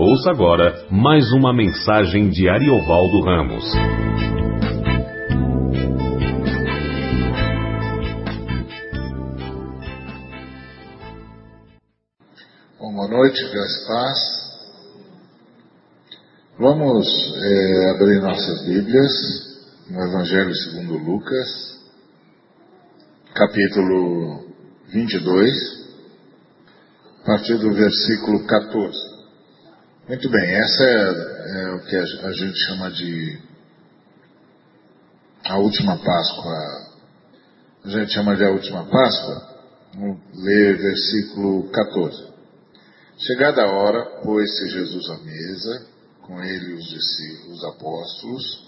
Ouça agora mais uma mensagem de Ariovaldo Ramos. Boa noite, graças paz. Vamos é, abrir nossas Bíblias no Evangelho segundo Lucas, capítulo 22, a partir do versículo 14. Muito bem, essa é, é o que a, gente chama de a última Páscoa. A gente chama de a última Páscoa. Vamos ler versículo 14. Chegada a hora, pôs-se Jesus à mesa, com ele os discípulos, os apóstolos,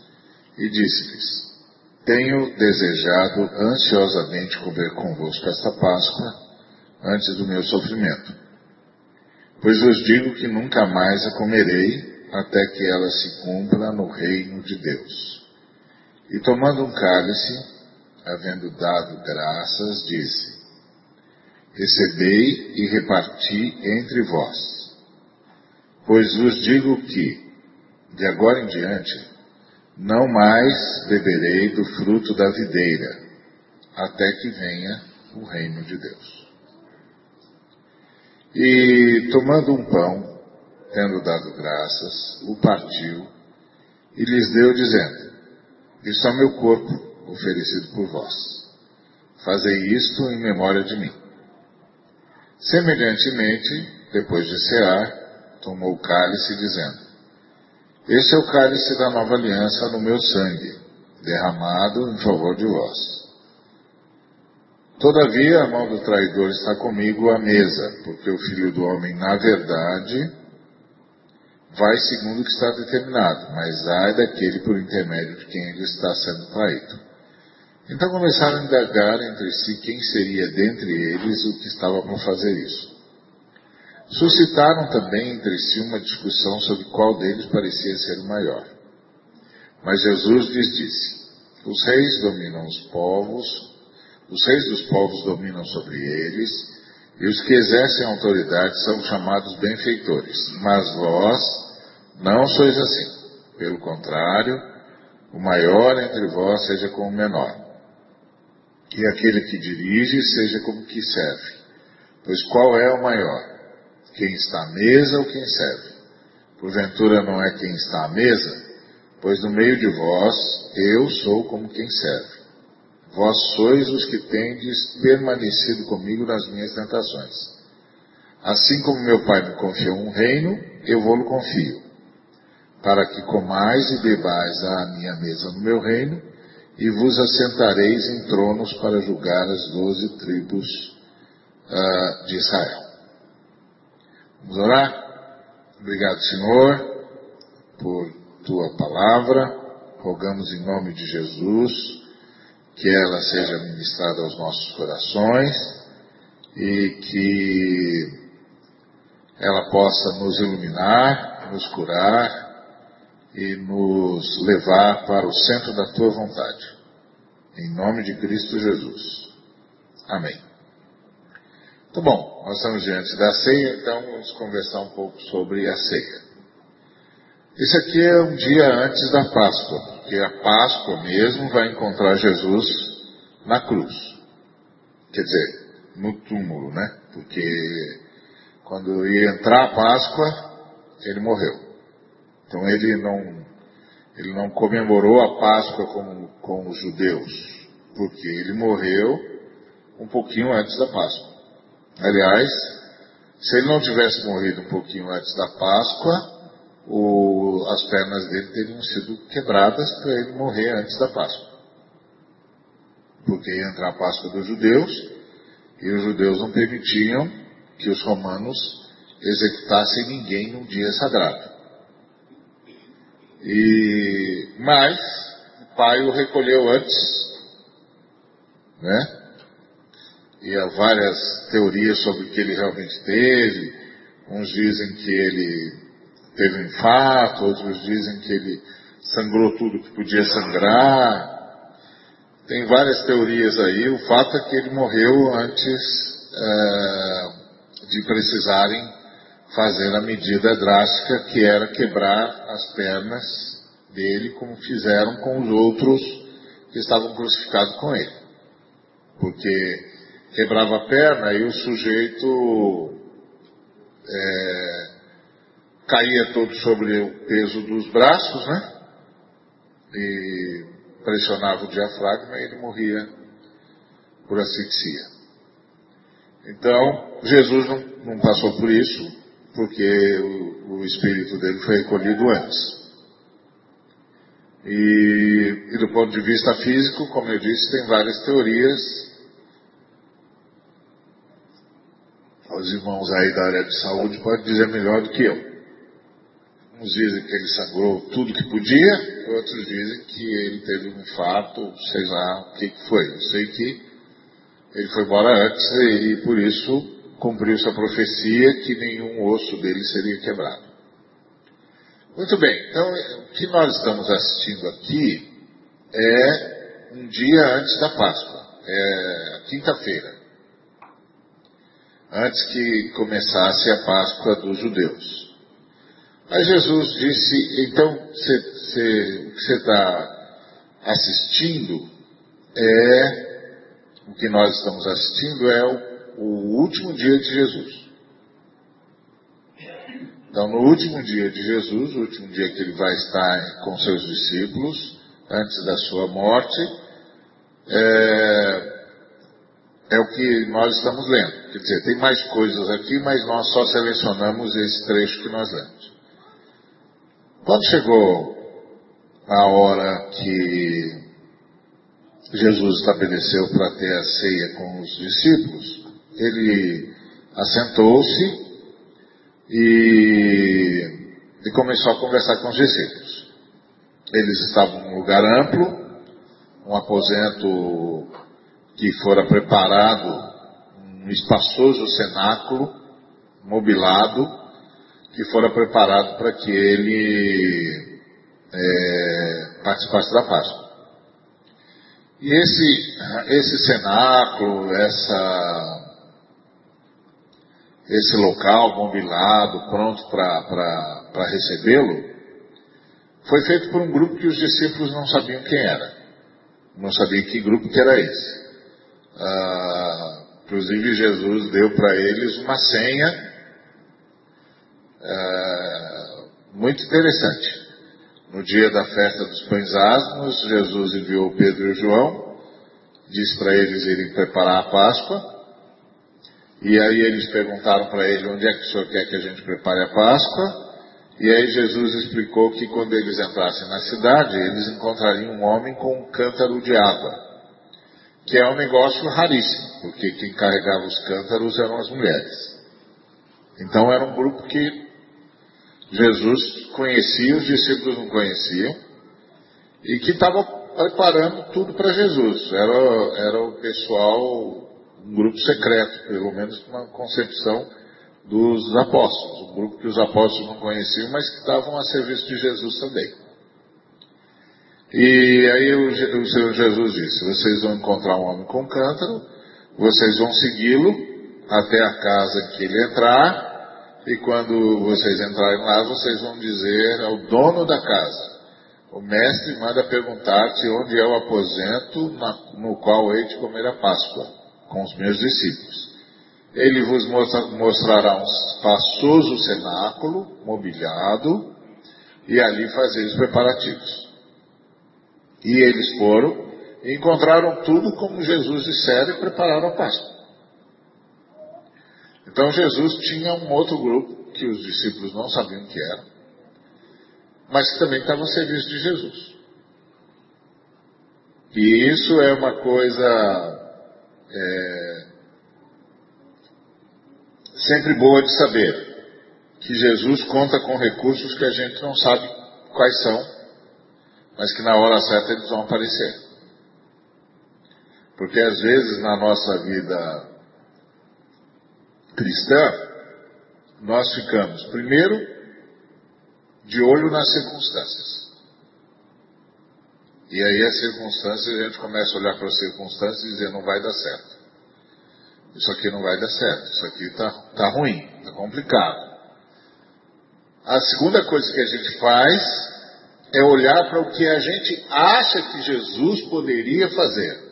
e disse-lhes: Tenho desejado ansiosamente comer convosco esta Páscoa antes do meu sofrimento. Pois vos digo que nunca mais a comerei até que ela se cumpra no reino de Deus. E tomando um cálice, havendo dado graças, disse: Recebei e reparti entre vós. Pois vos digo que, de agora em diante, não mais beberei do fruto da videira, até que venha o reino de Deus. E tomando um pão, tendo dado graças, o partiu e lhes deu, dizendo: Isto é meu corpo, oferecido por vós. Fazei isto em memória de mim. Semelhantemente, depois de cear, tomou o cálice, dizendo: Este é o cálice da nova aliança no meu sangue, derramado em favor de vós. Todavia, a mão do traidor está comigo à mesa, porque o filho do homem, na verdade, vai segundo o que está determinado, mas ai daquele por intermédio de quem ele está sendo traído. Então começaram a indagar entre si quem seria dentre eles o que estava para fazer isso. Suscitaram também entre si uma discussão sobre qual deles parecia ser o maior. Mas Jesus lhes disse: Os reis dominam os povos, os reis dos povos dominam sobre eles, e os que exercem autoridade são chamados benfeitores. Mas vós não sois assim. Pelo contrário, o maior entre vós seja como o menor. E aquele que dirige seja como que serve. Pois qual é o maior? Quem está à mesa ou quem serve? Porventura não é quem está à mesa? Pois no meio de vós eu sou como quem serve. Vós sois os que tendes permanecido comigo nas minhas tentações. Assim como meu Pai me confiou um reino, eu vou-lo confio, para que comais e bebais à minha mesa no meu reino, e vos assentareis em tronos para julgar as doze tribos uh, de Israel. Vamos orar? Obrigado, Senhor, por tua palavra. Rogamos em nome de Jesus que ela seja ministrada aos nossos corações e que ela possa nos iluminar, nos curar e nos levar para o centro da tua vontade. Em nome de Cristo Jesus. Amém. Tá bom, nós estamos diante da ceia, então vamos conversar um pouco sobre a ceia. Esse aqui é um dia antes da Páscoa, porque a Páscoa mesmo vai encontrar Jesus na cruz. Quer dizer, no túmulo, né? Porque quando ia entrar a Páscoa, ele morreu. Então ele não, ele não comemorou a Páscoa como, com os judeus, porque ele morreu um pouquinho antes da Páscoa. Aliás, se ele não tivesse morrido um pouquinho antes da Páscoa, o, as pernas dele teriam sido quebradas para ele morrer antes da Páscoa. Porque ia entrar a Páscoa dos judeus e os judeus não permitiam que os romanos executassem ninguém num dia sagrado. E, mas o pai o recolheu antes, né? E há várias teorias sobre o que ele realmente teve. Uns dizem que ele teve um infarto, outros dizem que ele sangrou tudo que podia sangrar. Tem várias teorias aí. O fato é que ele morreu antes é, de precisarem fazer a medida drástica que era quebrar as pernas dele, como fizeram com os outros que estavam crucificados com ele. Porque quebrava a perna e o sujeito é, caía todo sobre o peso dos braços, né? E pressionava o diafragma e ele morria por asfixia. Então, Jesus não, não passou por isso, porque o, o, espírito dele foi recolhido antes. E, e do ponto de vista físico, como eu disse, tem várias teorias. Os irmãos aí da área de saúde podem dizer melhor do que eu. Uns dizem que ele sangrou tudo que podia, outros dizem que ele teve um infarto, sei lá o que, que foi. Eu sei que ele foi embora antes e, por isso cumpriu-se a profecia que nenhum osso dele seria quebrado. Muito bem, então o que nós estamos assistindo aqui é um dia antes da Páscoa, é quinta-feira, antes que começasse a Páscoa dos judeus. Aí Jesus disse, então o que você está assistindo é, o que nós estamos assistindo é o, o último dia de Jesus. Então, no último dia de Jesus, o último dia que ele vai estar com seus discípulos, antes da sua morte, é, é o que nós estamos lendo. Quer dizer, tem mais coisas aqui, mas nós só selecionamos esse trecho que nós lemos. Quando chegou a hora que Jesus estabeleceu para ter a ceia com os discípulos, ele assentou-se e, e, começou a conversar com os discípulos. Eles estavam num lugar amplo, um aposento que fora preparado, um espaçoso cenáculo, mobilado, que fora preparado para que ele é, participasse da Páscoa. E esse, esse cenáculo, essa, esse local mobilado, pronto para recebê-lo, foi feito por um grupo que os discípulos não sabiam quem era. Não sabiam que grupo que era esse. Ah, inclusive Jesus deu para eles uma senha é, muito interessante. No dia da festa dos pães asmos, Jesus enviou Pedro e João, disse para eles irem preparar a Páscoa, e aí eles perguntaram para ele onde é que o senhor quer que a gente prepare a Páscoa, e aí Jesus explicou que quando eles entrassem na cidade, eles encontrariam um homem com um cântaro de água, que é um negócio raríssimo, porque quem carregava os cântaros eram as mulheres. Então era um grupo que Jesus conhecia, os discípulos não conheciam, e que estava preparando tudo para Jesus. Era, era o pessoal, um grupo secreto, pelo menos na concepção dos apóstolos, um grupo que os apóstolos não conheciam, mas que estavam a serviço de Jesus também. E aí o, o Senhor Jesus disse: Vocês vão encontrar um homem com cântaro, vocês vão segui-lo até a casa que ele entrar, e quando vocês entrarem lá, vocês vão dizer ao dono da casa: O mestre manda perguntar-te onde é o aposento no qual hei de comer a Páscoa, com os meus discípulos. Ele vos mostrará um espaçoso cenáculo, mobiliado, e ali fazer os preparativos. E eles foram e encontraram tudo como Jesus dissera e prepararam a Páscoa. Então Jesus tinha um outro grupo que os discípulos não sabiam que era, mas que também estava a serviço de Jesus. E isso é uma coisa é, sempre boa de saber, que Jesus conta com recursos que a gente não sabe quais são, mas que na hora certa eles vão aparecer. Porque às vezes na nossa vida cristã, nós ficamos, primeiro, de olho nas circunstâncias. E aí as circunstâncias, a gente começa a olhar para as circunstâncias e dizer, não vai dar certo. Isso aqui não vai dar certo, isso aqui está tá ruim, está complicado. A segunda coisa que a gente faz é olhar para o que a gente acha que Jesus poderia fazer.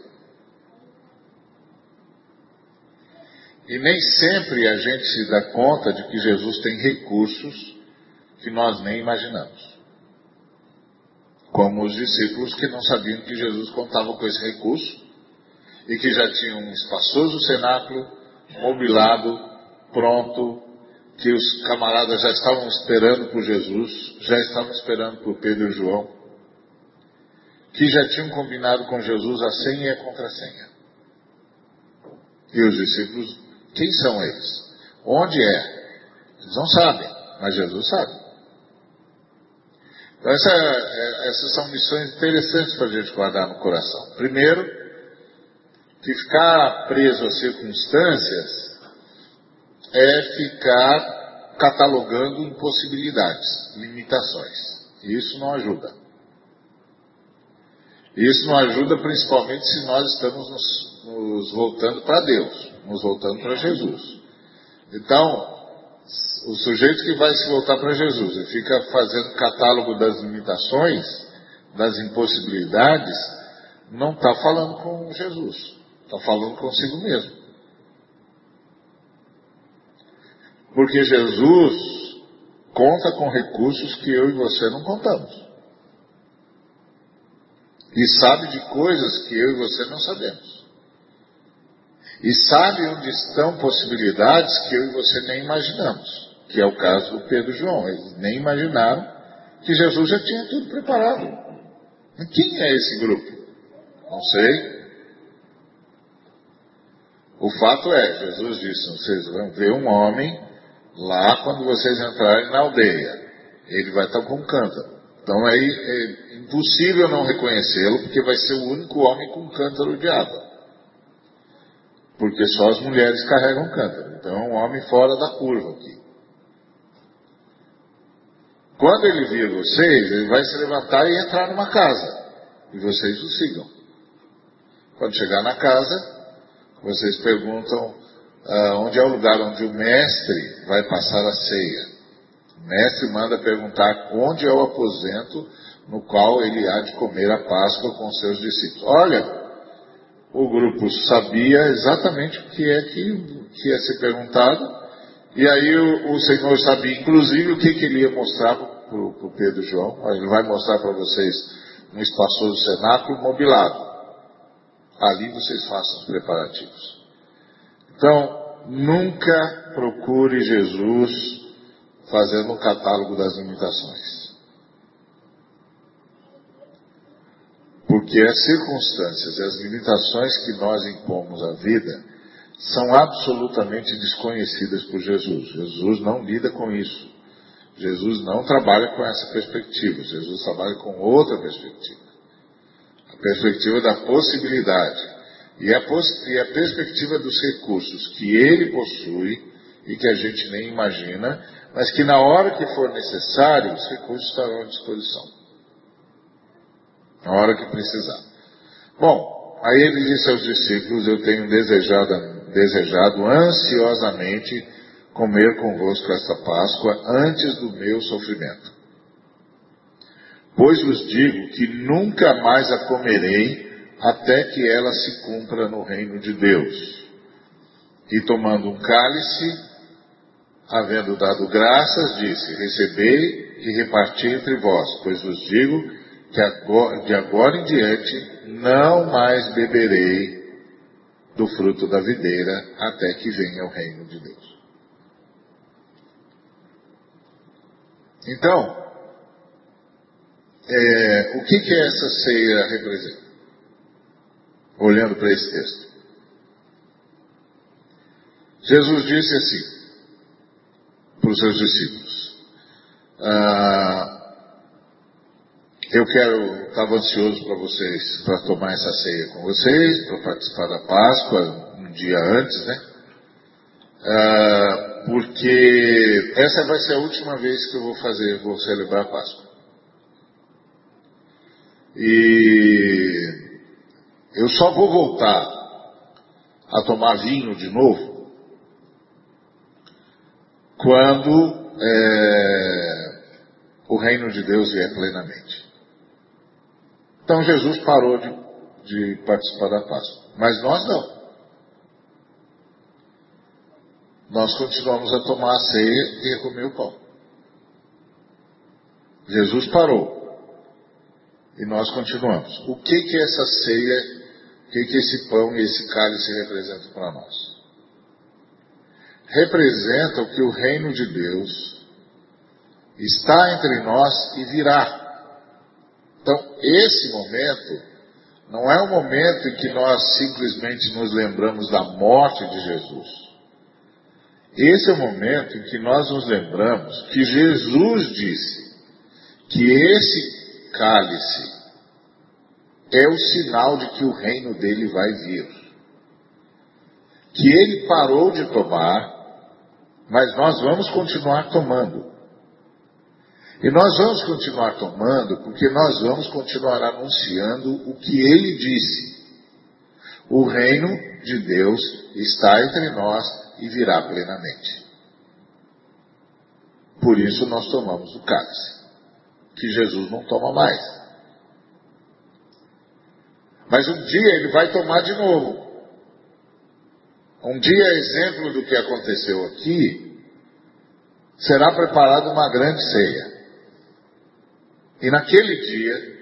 E nem sempre a gente se dá conta de que Jesus tem recursos que nós nem imaginamos. Como os discípulos que não sabiam que Jesus contava com esse recurso e que já tinham um espaçoso cenáculo, mobilado, pronto, que os camaradas já estavam esperando por Jesus, já estavam esperando por Pedro e João, que já tinham combinado com Jesus a senha e a contrassenha. E os discípulos quem são eles? Onde é? Eles não sabem, mas Jesus sabe. Então, essa, é, essas são missões interessantes para a gente guardar no coração. Primeiro, que ficar preso às circunstâncias é ficar catalogando impossibilidades, limitações. Isso não ajuda. Isso não ajuda principalmente se nós estamos nos, nos voltando para Deus nos voltando para Jesus. Então, o sujeito que vai se voltar para Jesus e fica fazendo catálogo das limitações, das impossibilidades, não está falando com Jesus, está falando consigo mesmo. Porque Jesus conta com recursos que eu e você não contamos. E sabe de coisas que eu e você não sabemos. E sabe onde estão possibilidades que eu e você nem imaginamos, que é o caso do Pedro e João. Eles nem imaginaram que Jesus já tinha tudo preparado. E quem é esse grupo? Não sei. O fato é, Jesus disse, vocês vão ver um homem lá quando vocês entrarem na aldeia. Ele vai estar com cântaro. Então aí é impossível não reconhecê-lo, porque vai ser o único homem com cântaro de água porque só as mulheres carregam cântaro. Então é um homem fora da curva aqui. Quando ele vir vocês, ele vai se levantar e entrar numa casa. E vocês o sigam. Quando chegar na casa, vocês perguntam ah, onde é o lugar onde o mestre vai passar a ceia. O mestre manda perguntar onde é o aposento no qual ele há de comer a Páscoa com seus discípulos. Olha, o grupo sabia exatamente o que é que, que ia ser perguntado, e aí o, o Senhor sabia, inclusive, o que, que ele ia mostrar para o Pedro e João. Ele vai mostrar para vocês um espaçoso cenáculo mobilado. Ali vocês façam os preparativos. Então, nunca procure Jesus fazendo um catálogo das limitações. Porque as circunstâncias e as limitações que nós impomos à vida são absolutamente desconhecidas por Jesus. Jesus não lida com isso. Jesus não trabalha com essa perspectiva. Jesus trabalha com outra perspectiva. A perspectiva da possibilidade. E a, poss e a perspectiva dos recursos que ele possui e que a gente nem imagina, mas que na hora que for necessário, os recursos estarão à disposição na hora que precisar. Bom, aí ele disse aos discípulos: Eu tenho desejado, desejado ansiosamente comer convosco esta Páscoa antes do meu sofrimento. Pois vos digo que nunca mais a comerei até que ela se cumpra no reino de Deus. E tomando um cálice, havendo dado graças, disse: Recebei e reparti entre vós, pois vos digo que agora, de agora em diante não mais beberei do fruto da videira até que venha o reino de Deus. Então, é, o que, que essa ceia representa? Olhando para esse texto. Jesus disse assim para os seus discípulos: ah, eu quero, estava ansioso para vocês, para tomar essa ceia com vocês, para participar da Páscoa um dia antes, né? Ah, porque essa vai ser a última vez que eu vou fazer, vou celebrar a Páscoa. E eu só vou voltar a tomar vinho de novo quando é, o reino de Deus vier plenamente. Então Jesus parou de, de participar da Páscoa. Mas nós não. Nós continuamos a tomar a ceia e a comer o pão. Jesus parou. E nós continuamos. O que que essa ceia, o que que esse pão e esse cálice representam para nós? Representam que o reino de Deus está entre nós e virá. Esse momento não é o momento em que nós simplesmente nos lembramos da morte de Jesus. Esse é o momento em que nós nos lembramos que Jesus disse que esse cálice é o sinal de que o reino dele vai vir. Que ele parou de tomar, mas nós vamos continuar tomando. E nós vamos continuar tomando porque nós vamos continuar anunciando o que ele disse. O reino de Deus está entre nós e virá plenamente. Por isso nós tomamos o cálice, que Jesus não toma mais. Mas um dia ele vai tomar de novo. Um dia, exemplo do que aconteceu aqui, será preparada uma grande ceia. E naquele dia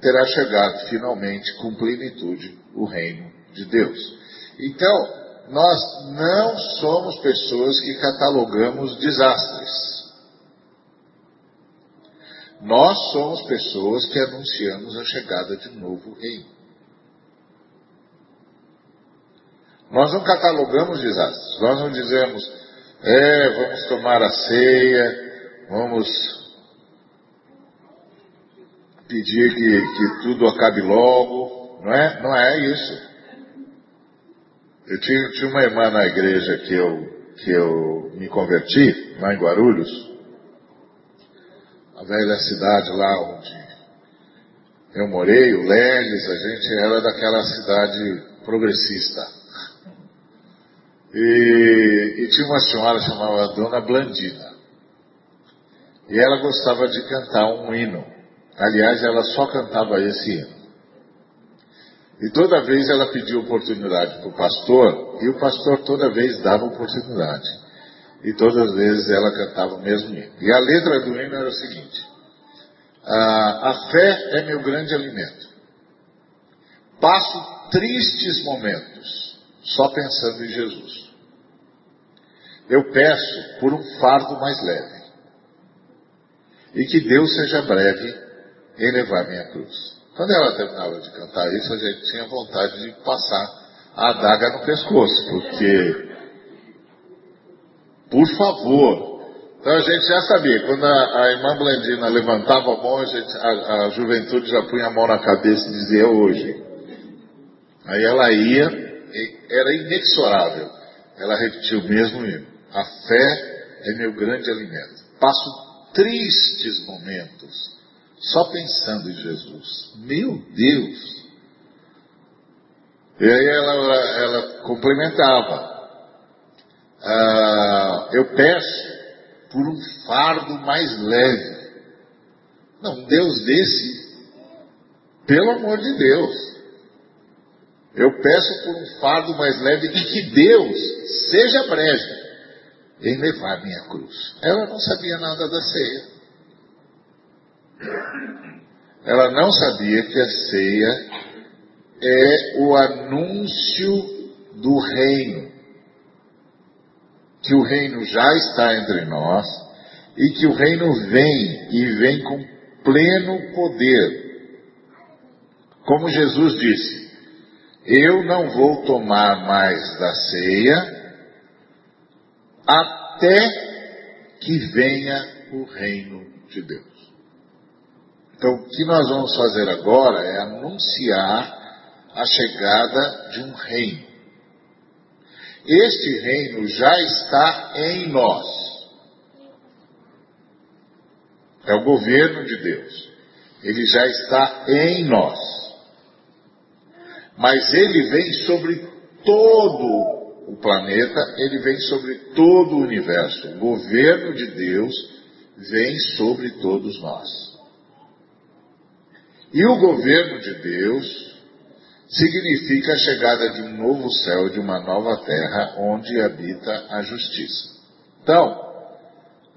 terá chegado finalmente com plenitude o reino de Deus. Então, nós não somos pessoas que catalogamos desastres. Nós somos pessoas que anunciamos a chegada de um novo reino. Nós não catalogamos desastres. Nós não dizemos, é, vamos tomar a ceia, vamos pedir que, que tudo acabe logo. Não é? Não é isso. Eu tinha, tinha uma irmã na igreja que eu, que eu me converti, lá em Guarulhos, a velha cidade lá onde eu morei, o Leles, a gente era daquela cidade progressista. E, e tinha uma senhora chamada Dona Blandina. E ela gostava de cantar um hino. Aliás, ela só cantava esse hino. E toda vez ela pediu oportunidade para o pastor, e o pastor toda vez dava oportunidade. E todas as vezes ela cantava o mesmo hino. E a letra do hino era o seguinte: a fé é meu grande alimento. Passo tristes momentos só pensando em Jesus. Eu peço por um fardo mais leve. E que Deus seja breve em levar minha cruz. Quando ela terminava de cantar isso, a gente tinha vontade de passar a adaga no pescoço, porque, por favor, então a gente já sabia, quando a, a irmã Blandina levantava a mão, a, gente, a, a, juventude já punha a mão na cabeça e dizia hoje. Aí ela ia, era inexorável. Ela repetiu o mesmo hino. A fé é meu grande alimento. Passo tristes momentos só pensando em Jesus. Meu Deus! E aí ela, ela complementava. Ah, eu peço por um fardo mais leve. Não, Deus desse, pelo amor de Deus. Eu peço por um fardo mais leve e que Deus seja breve em levar minha cruz. Ela não sabia nada da ceia. Ela não sabia que a ceia é o anúncio do reino. Que o reino já está entre nós e que o reino vem e vem com pleno poder. Como Jesus disse, eu não vou tomar mais da ceia até que venha o reino de Deus. Então, o que nós vamos fazer agora é anunciar a chegada de um reino. Este reino já está em nós. É o governo de Deus. Ele já está em nós. Mas ele vem sobre todo o planeta, ele vem sobre todo o universo. O governo de Deus vem sobre todos nós. E o governo de Deus significa a chegada de um novo céu, de uma nova terra, onde habita a justiça. Então,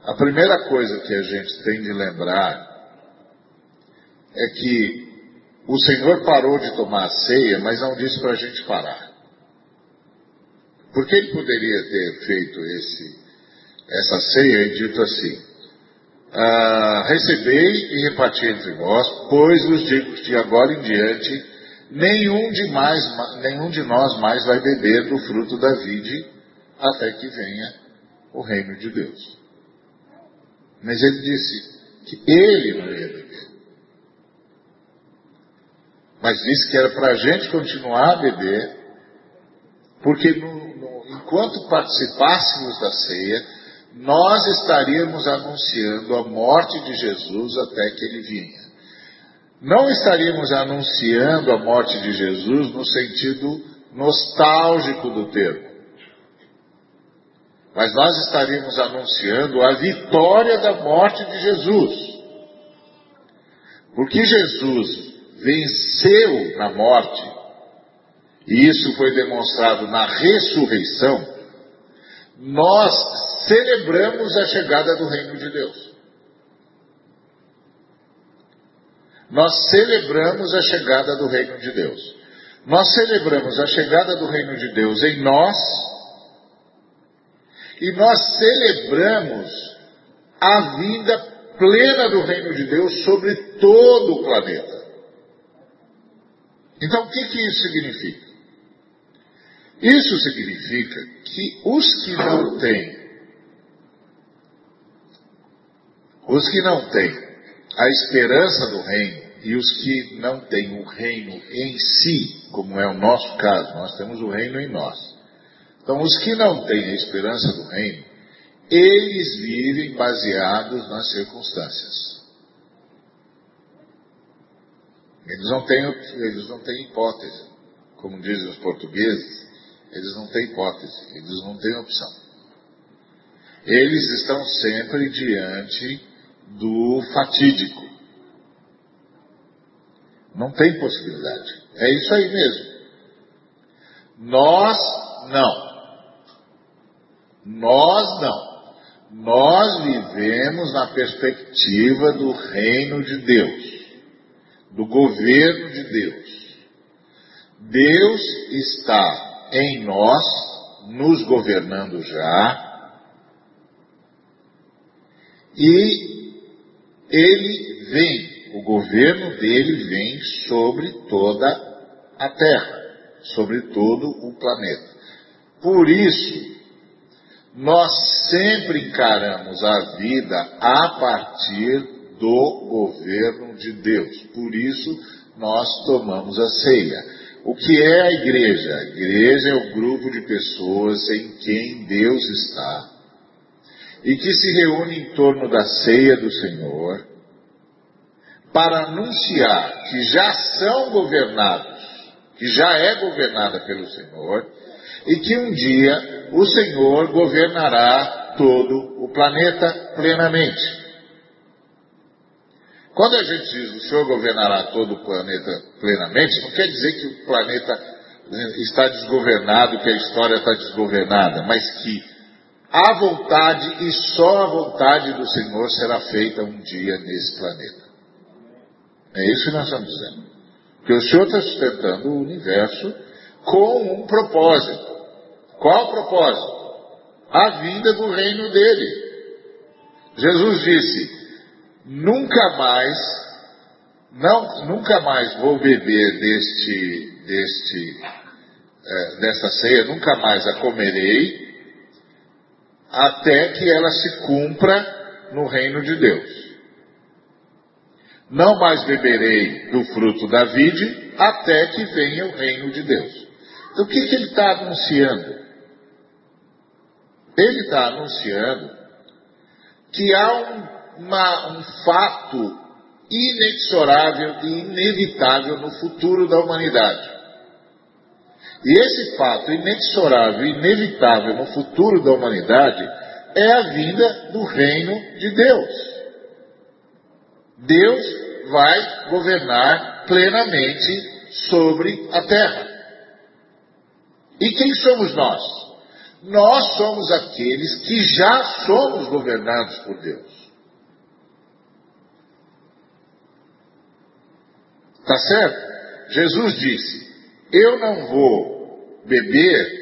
a primeira coisa que a gente tem de lembrar é que o Senhor parou de tomar a ceia, mas não disse para a gente parar. Porque ele poderia ter feito esse, essa ceia e dito assim: Recebei e reparti entre vós, pois vos digo que de agora em diante nenhum de, mais, nenhum de nós mais vai beber do fruto da vide até que venha o reino de Deus. Mas ele disse que ele não ia beber. Mas disse que era para a gente continuar a beber, porque no, no, enquanto participássemos da ceia, nós estaríamos anunciando a morte de Jesus até que ele vinha. Não estaríamos anunciando a morte de Jesus no sentido nostálgico do termo. Mas nós estaríamos anunciando a vitória da morte de Jesus. Porque Jesus venceu na morte, e isso foi demonstrado na ressurreição, nós celebramos a chegada do reino de Deus. Nós celebramos a chegada do reino de Deus. Nós celebramos a chegada do reino de Deus em nós e nós celebramos a vinda plena do reino de Deus sobre todo o planeta. Então, o que, que isso significa? Isso significa que os que não têm, os que não têm a esperança do reino e os que não têm o reino em si, como é o nosso caso, nós temos o reino em nós. Então, os que não têm a esperança do reino, eles vivem baseados nas circunstâncias. Eles não têm, eles não têm hipótese. Como dizem os portugueses, eles não têm hipótese, eles não têm opção. Eles estão sempre diante do fatídico. Não tem possibilidade. É isso aí mesmo. Nós não. Nós não. Nós vivemos na perspectiva do reino de Deus, do governo de Deus. Deus está em nós, nos governando já, e ele vem, o governo dele vem sobre toda a terra, sobre todo o planeta. Por isso, nós sempre encaramos a vida a partir do governo de Deus. Por isso, nós tomamos a ceia. O que é a igreja? A igreja é o grupo de pessoas em quem Deus está e que se reúne em torno da ceia do Senhor para anunciar que já são governados, que já é governada pelo Senhor e que um dia o Senhor governará todo o planeta plenamente. Quando a gente diz o Senhor governará todo o planeta plenamente, não quer dizer que o planeta está desgovernado, que a história está desgovernada, mas que a vontade e só a vontade do Senhor será feita um dia nesse planeta. É isso que nós estamos dizendo. Que o Senhor está sustentando o universo com um propósito. Qual o propósito? A vinda do reino dele. Jesus disse: nunca mais, não, nunca mais vou beber deste, deste, é, desta ceia, nunca mais a comerei, até que ela se cumpra no reino de Deus. Não mais beberei do fruto da vide, até que venha o reino de Deus. Então, o que, que ele está anunciando? Ele está anunciando que há um, uma, um fato inexorável e inevitável no futuro da humanidade. E esse fato inexorável inevitável no futuro da humanidade é a vinda do reino de Deus. Deus vai governar plenamente sobre a terra. E quem somos nós? Nós somos aqueles que já somos governados por Deus. Tá certo? Jesus disse: Eu não vou beber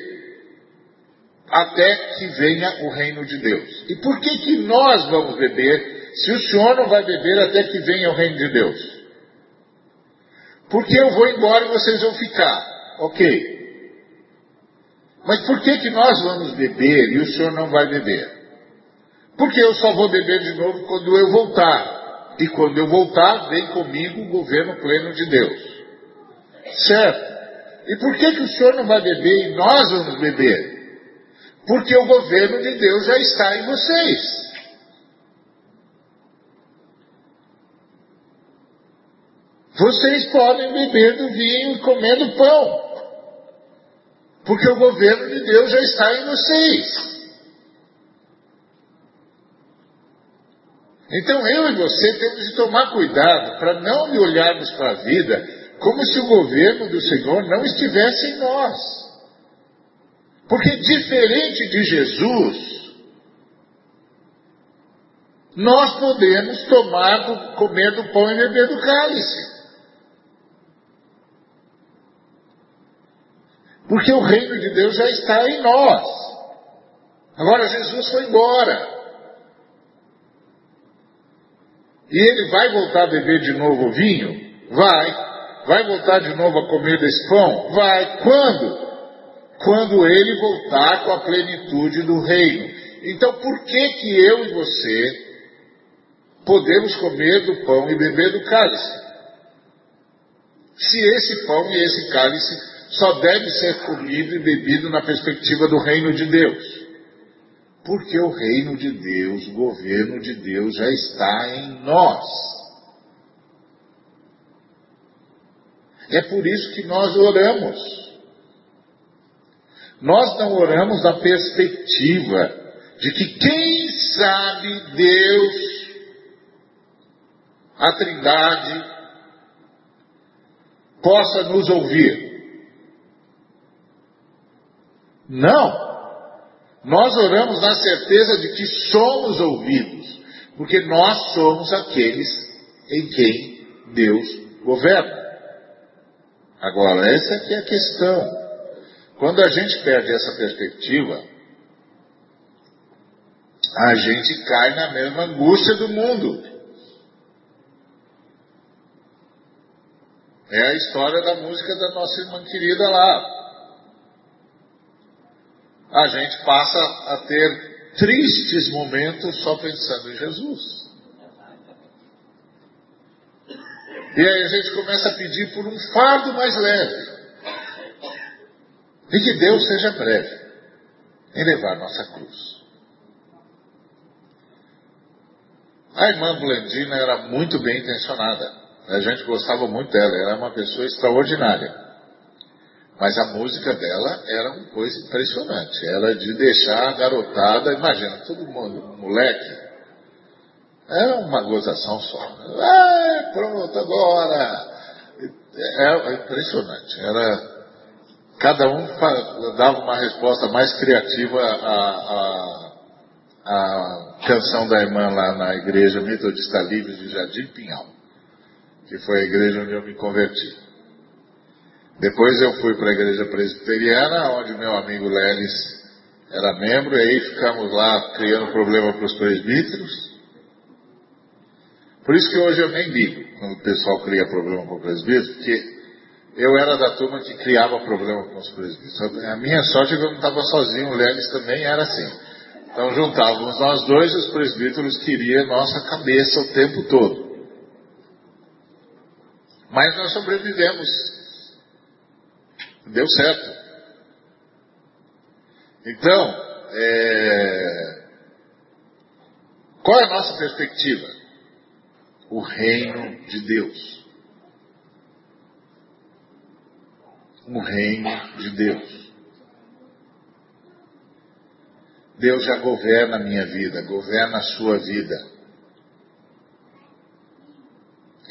até que venha o reino de Deus. E por que, que nós vamos beber se o Senhor não vai beber até que venha o reino de Deus? Porque eu vou embora e vocês vão ficar. Ok. Mas por que, que nós vamos beber e o Senhor não vai beber? Porque eu só vou beber de novo quando eu voltar. E quando eu voltar, vem comigo o governo pleno de Deus. Certo? E por que, que o Senhor não vai beber e nós vamos beber? Porque o governo de Deus já está em vocês. Vocês podem beber do vinho e comer do pão. Porque o governo de Deus já está em vocês. Então eu e você temos de tomar cuidado para não olharmos para a vida como se o governo do Senhor não estivesse em nós. Porque diferente de Jesus, nós podemos tomar, comer do pão e beber do cálice. Porque o reino de Deus já está em nós. Agora Jesus foi embora. E ele vai voltar a beber de novo o vinho? Vai. Vai voltar de novo a comer desse pão? Vai. Quando? quando ele voltar com a plenitude do reino. Então, por que que eu e você podemos comer do pão e beber do cálice? Se esse pão e esse cálice só deve ser comido e bebido na perspectiva do reino de Deus. Porque o reino de Deus, o governo de Deus já está em nós. É por isso que nós oramos. Nós não oramos na perspectiva de que, quem sabe, Deus, a Trindade, possa nos ouvir. Não. Nós oramos na certeza de que somos ouvidos, porque nós somos aqueles em quem Deus governa. Agora, essa aqui é a questão. Quando a gente perde essa perspectiva, a gente cai na mesma angústia do mundo. É a história da música da nossa irmã querida lá. A gente passa a ter tristes momentos só pensando em Jesus. E aí a gente começa a pedir por um fardo mais leve. E que Deus seja breve em levar nossa cruz. A irmã Blandina era muito bem intencionada. A gente gostava muito dela, era uma pessoa extraordinária. Mas a música dela era uma coisa impressionante. Era de deixar a garotada, imagina, todo mundo, moleque, era uma gozação só. Ah, pronto, agora. Era impressionante. Era cada um dava uma resposta mais criativa à, à, à canção da irmã lá na igreja metodista livre de Jardim Pinhal, que foi a igreja onde eu me converti. Depois eu fui para a igreja presbiteriana, onde meu amigo Lelis era membro, e aí ficamos lá criando problema para os presbíteros. Por isso que hoje eu nem ligo quando o pessoal cria problema para o presbítero, porque eu era da turma que criava problema com os presbíteros. A minha sorte é que eu não estava sozinho, o Lelis também era assim. Então juntávamos nós dois e os presbíteros queriam nossa cabeça o tempo todo. Mas nós sobrevivemos. Deu certo. Então, é... qual é a nossa perspectiva? O reino de Deus. o reino de Deus. Deus já governa a minha vida, governa a sua vida.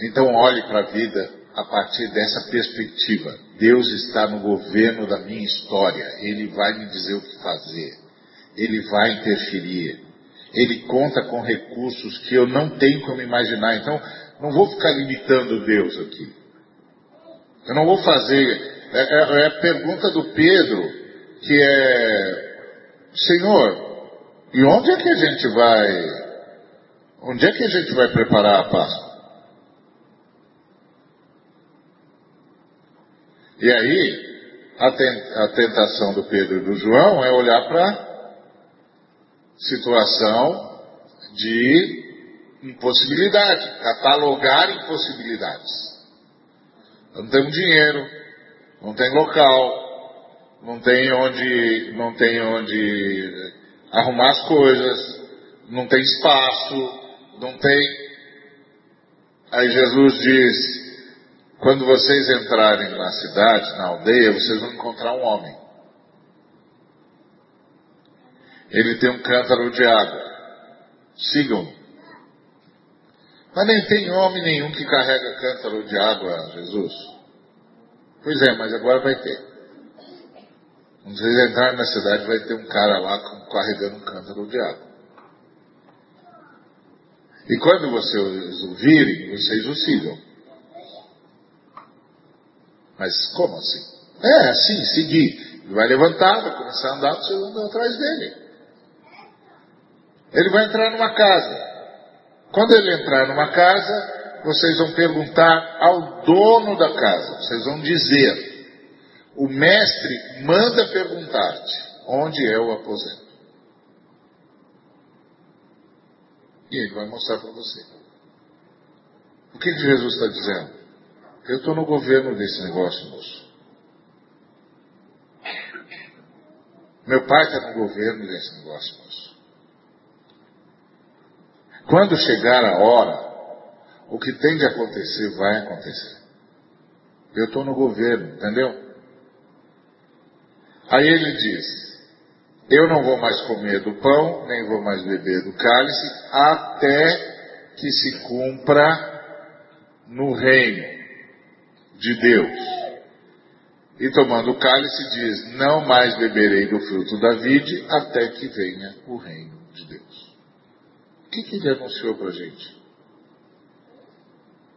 Então olhe para a vida a partir dessa perspectiva. Deus está no governo da minha história. Ele vai me dizer o que fazer. Ele vai interferir. Ele conta com recursos que eu não tenho como imaginar. Então, não vou ficar limitando Deus aqui. Eu não vou fazer. É, é, é a pergunta do Pedro, que é: Senhor, e onde é que a gente vai? Onde é que a gente vai preparar a Páscoa? E aí, a tentação do Pedro e do João é olhar para situação de impossibilidade, catalogar impossibilidades. Não tem dinheiro, não tem local, não tem onde, não tem onde arrumar as coisas, não tem espaço, não tem. Aí Jesus diz: quando vocês entrarem na cidade, na aldeia, vocês vão encontrar um homem. Ele tem um cântaro de água. Sigam. Mas nem tem homem nenhum que carrega cântaro de água, Jesus. Pois é, mas agora vai ter. Quando vocês entrarem na cidade, vai ter um cara lá carregando um cântaro de água. E quando vocês o virem, vocês o sigam. Mas como assim? É, assim, seguir. Ele vai levantar, vai começar a andar, vocês vão atrás dele. Ele vai entrar numa casa. Quando ele entrar numa casa, vocês vão perguntar ao dono da casa. Vocês vão dizer: O mestre manda perguntar-te onde é o aposento. E ele vai mostrar para você. O que, Jesus está dizendo? Eu estou no governo desse negócio, moço. Meu pai está no governo desse negócio, moço. Quando chegar a hora, o que tem de acontecer vai acontecer. Eu estou no governo, entendeu? Aí ele diz: Eu não vou mais comer do pão, nem vou mais beber do cálice, até que se cumpra no reino de Deus. E tomando o cálice diz: Não mais beberei do fruto da vide até que venha o reino de Deus. Que, que ele anunciou para a gente?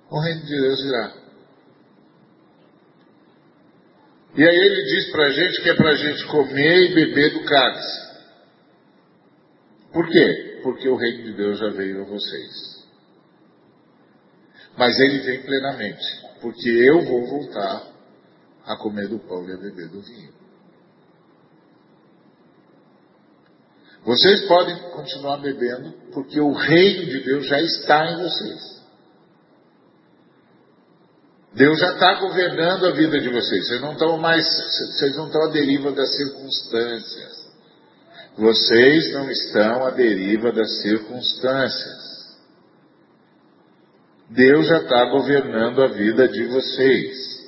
O reino de Deus virá. E aí ele diz para a gente que é para a gente comer e beber do cálice. Por quê? Porque o reino de Deus já veio a vocês. Mas ele vem plenamente porque eu vou voltar a comer do pão e a beber do vinho. Vocês podem continuar bebendo, porque o reino de Deus já está em vocês. Deus já está governando a vida de vocês. Vocês não estão mais, vocês não estão à deriva das circunstâncias. Vocês não estão à deriva das circunstâncias. Deus já está governando a vida de vocês.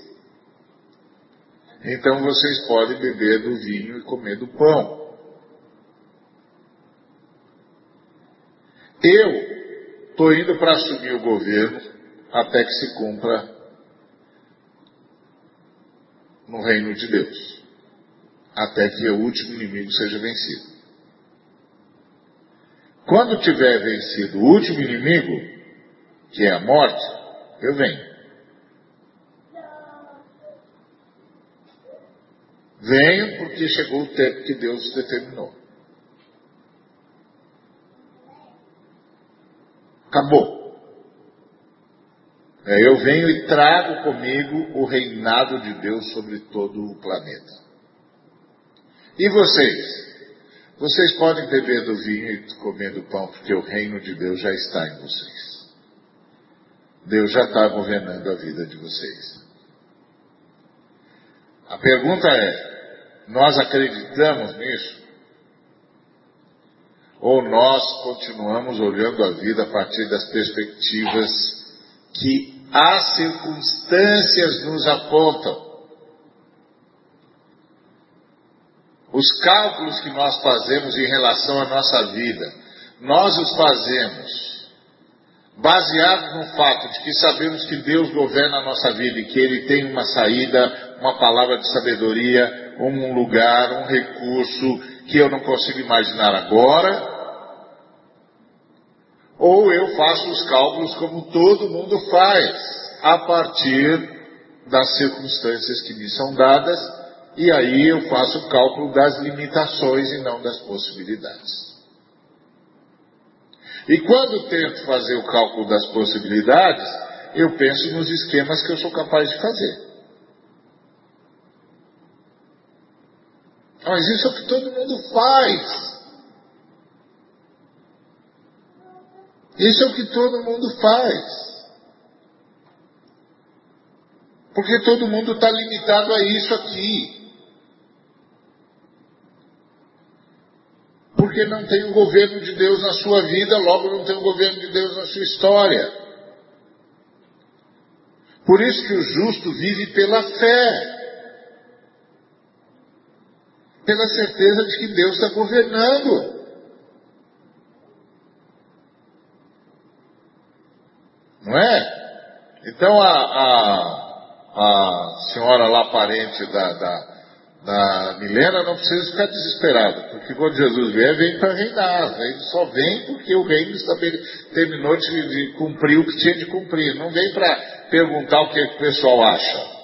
Então vocês podem beber do vinho e comer do pão. Eu estou indo para assumir o governo até que se cumpra no reino de Deus. Até que o último inimigo seja vencido. Quando tiver vencido o último inimigo, que é a morte, eu venho. Venho porque chegou o tempo que Deus determinou. Acabou. É, eu venho e trago comigo o reinado de Deus sobre todo o planeta. E vocês? Vocês podem beber do vinho e comer do pão, porque o reino de Deus já está em vocês. Deus já está governando a vida de vocês. A pergunta é: nós acreditamos nisso? Ou nós continuamos olhando a vida a partir das perspectivas que as circunstâncias nos apontam? Os cálculos que nós fazemos em relação à nossa vida, nós os fazemos baseados no fato de que sabemos que Deus governa a nossa vida e que Ele tem uma saída, uma palavra de sabedoria, um lugar, um recurso que eu não consigo imaginar agora, ou eu faço os cálculos como todo mundo faz, a partir das circunstâncias que me são dadas, e aí eu faço o cálculo das limitações e não das possibilidades. E quando tento fazer o cálculo das possibilidades, eu penso nos esquemas que eu sou capaz de fazer. Mas isso é o que todo mundo faz. Isso é o que todo mundo faz. Porque todo mundo está limitado a isso aqui. Porque não tem o governo de Deus na sua vida, logo não tem o governo de Deus na sua história. Por isso que o justo vive pela fé pela certeza de que Deus está governando. Não é? Então a, a, a senhora lá, parente da, da, da Milena, não precisa ficar desesperada, porque quando Jesus vier, vem para reinar. Ele só vem porque o reino terminou de, de cumprir o que tinha de cumprir. Não vem para perguntar o que, que o pessoal acha.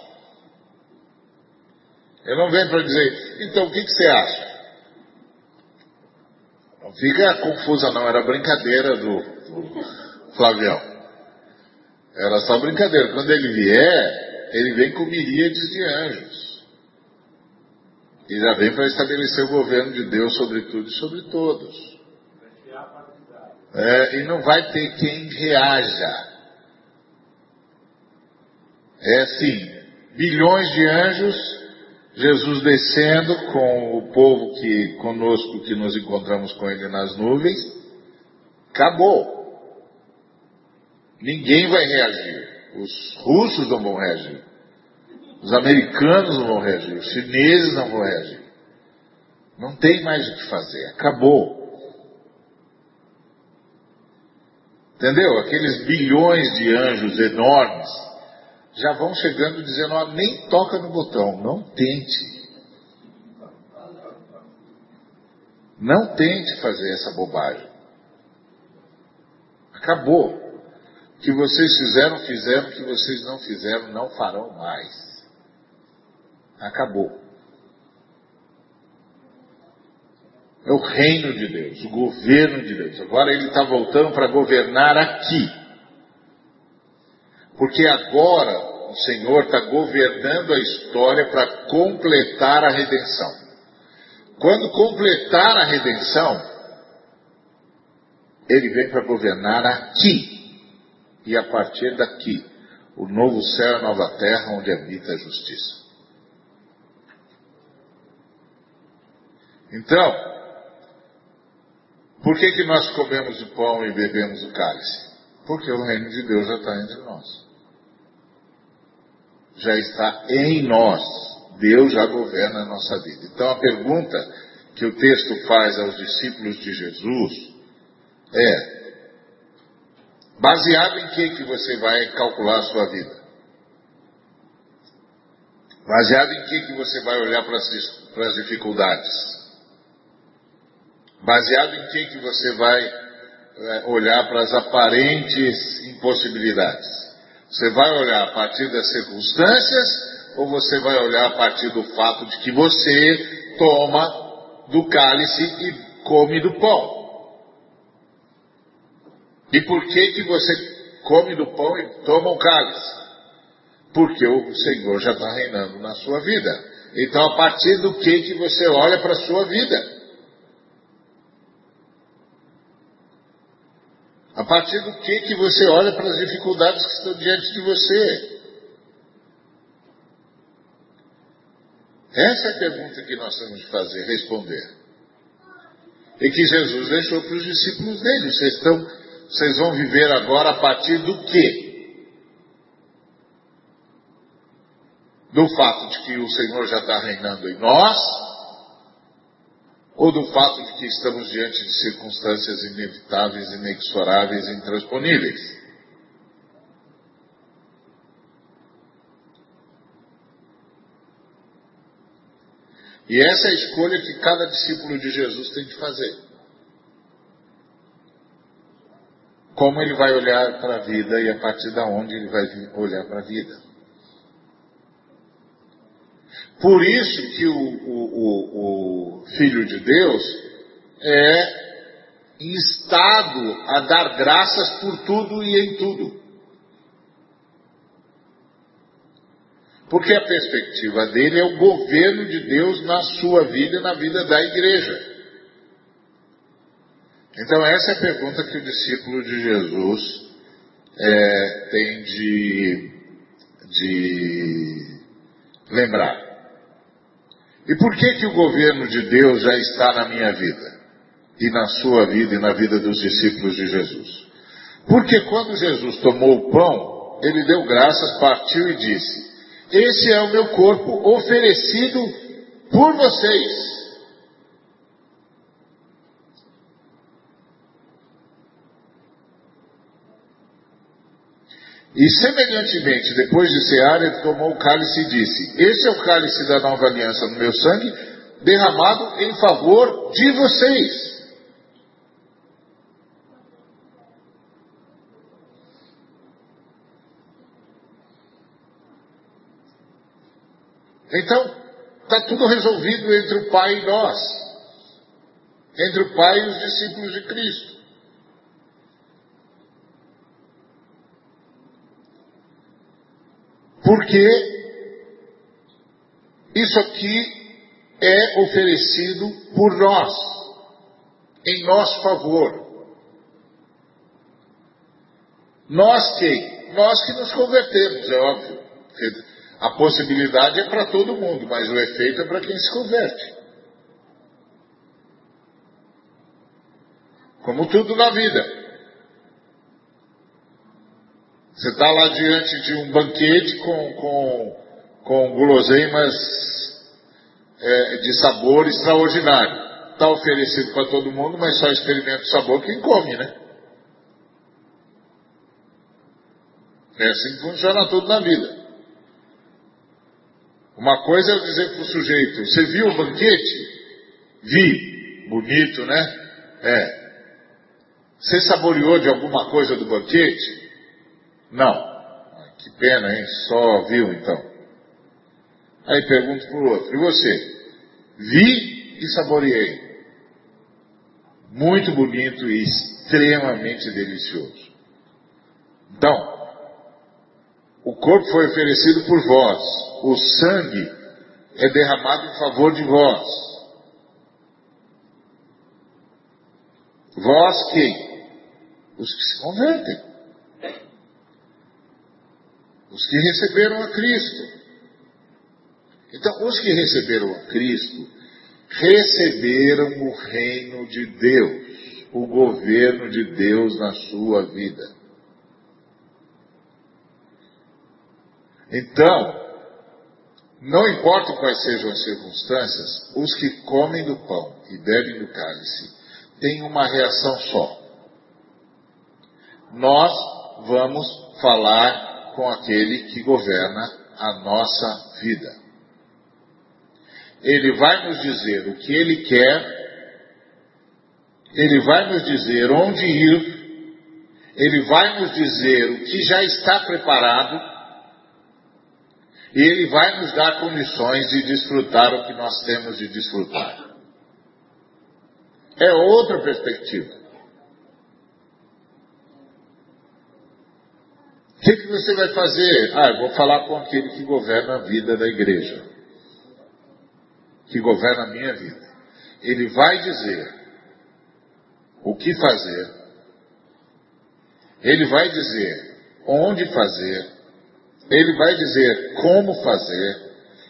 Ele não vem para dizer, então o que, que você acha? Não fica confusa não, era brincadeira do, do Flavião. Era só brincadeira. Quando ele vier, ele vem com miríades de anjos. E já vem para estabelecer o governo de Deus sobre tudo e sobre todos. É, e não vai ter quem reaja. É assim, bilhões de anjos Jesus descendo com o povo que conosco que nos encontramos com ele nas nuvens, acabou. Ninguém vai reagir. Os russos não vão reagir. Os americanos não vão reagir. Os chineses não vão reagir. Não tem mais o que fazer. Acabou. Entendeu? Aqueles bilhões de anjos enormes já vão chegando dizendo, ó, nem toca no botão, não tente. Não tente fazer essa bobagem. Acabou. Que vocês fizeram, fizeram, que vocês não fizeram, não farão mais. Acabou. É o reino de Deus, o governo de Deus. Agora ele está voltando para governar aqui. Porque agora o Senhor está governando a história para completar a redenção. Quando completar a redenção, ele vem para governar aqui. E a partir daqui, o novo céu e a nova terra onde habita a justiça. Então, por que, que nós comemos o pão e bebemos o cálice? Porque o reino de Deus já está entre nós já está em nós. Deus já governa a nossa vida. Então a pergunta que o texto faz aos discípulos de Jesus é: baseado em que que você vai calcular a sua vida? Baseado em que que você vai olhar para as, dificuldades? Baseado em que que você vai é, olhar para as aparentes impossibilidades? Você vai olhar a partir das circunstâncias ou você vai olhar a partir do fato de que você toma do cálice e come do pão? E por que que você come do pão e toma o cálice? Porque o Senhor já está reinando na sua vida. Então, a partir do que que você olha para a sua vida? A partir do que que você olha para as dificuldades que estão diante de você? Essa é a pergunta que nós temos de fazer, responder. E que Jesus deixou para os discípulos dele. Vocês, estão, vocês vão viver agora a partir do quê? Do fato de que o Senhor já está reinando em nós, ou do fato de que estamos diante de circunstâncias inevitáveis, inexoráveis, intransponíveis. E essa é a escolha que cada discípulo de Jesus tem de fazer. Como ele vai olhar para a vida e a partir da onde ele vai olhar para a vida. Por isso que o, o, o, o Filho de Deus é instado a dar graças por tudo e em tudo. Porque a perspectiva dele é o governo de Deus na sua vida e na vida da igreja. Então, essa é a pergunta que o discípulo de Jesus é, tem de, de lembrar. E por que, que o governo de Deus já está na minha vida? E na sua vida e na vida dos discípulos de Jesus? Porque quando Jesus tomou o pão, ele deu graças, partiu e disse: esse é o meu corpo oferecido por vocês. E semelhantemente, depois de cear, ele tomou o cálice e disse: Este é o cálice da nova aliança no meu sangue, derramado em favor de vocês. Então, está tudo resolvido entre o Pai e nós, entre o Pai e os discípulos de Cristo. Porque isso aqui é oferecido por nós, em nosso favor. Nós quem? Nós que nos convertemos, é óbvio. A possibilidade é para todo mundo, mas o efeito é para quem se converte. Como tudo na vida. Você está lá diante de um banquete com, com, com guloseimas é, de sabor extraordinário. Está oferecido para todo mundo, mas só experimenta o sabor quem come, né? É assim que funciona tudo na vida. Uma coisa é dizer para o sujeito: Você viu o banquete? Vi. Bonito, né? É. Você saboreou de alguma coisa do banquete? Não. Que pena, hein? Só viu então. Aí pergunto para o outro: E você? Vi e saboreei. Muito bonito e extremamente delicioso. Então, o corpo foi oferecido por vós, o sangue é derramado em favor de vós. Vós quem? Os que se convertem. Os que receberam a Cristo. Então, os que receberam a Cristo, receberam o reino de Deus, o governo de Deus na sua vida. Então, não importa quais sejam as circunstâncias, os que comem do pão e bebem do cálice têm uma reação só. Nós vamos falar com aquele que governa a nossa vida. Ele vai nos dizer o que ele quer, ele vai nos dizer onde ir, ele vai nos dizer o que já está preparado e Ele vai nos dar condições de desfrutar o que nós temos de desfrutar. É outra perspectiva. Que, que você vai fazer? Ah, eu vou falar com aquele que governa a vida da igreja, que governa a minha vida. Ele vai dizer o que fazer, ele vai dizer onde fazer, ele vai dizer como fazer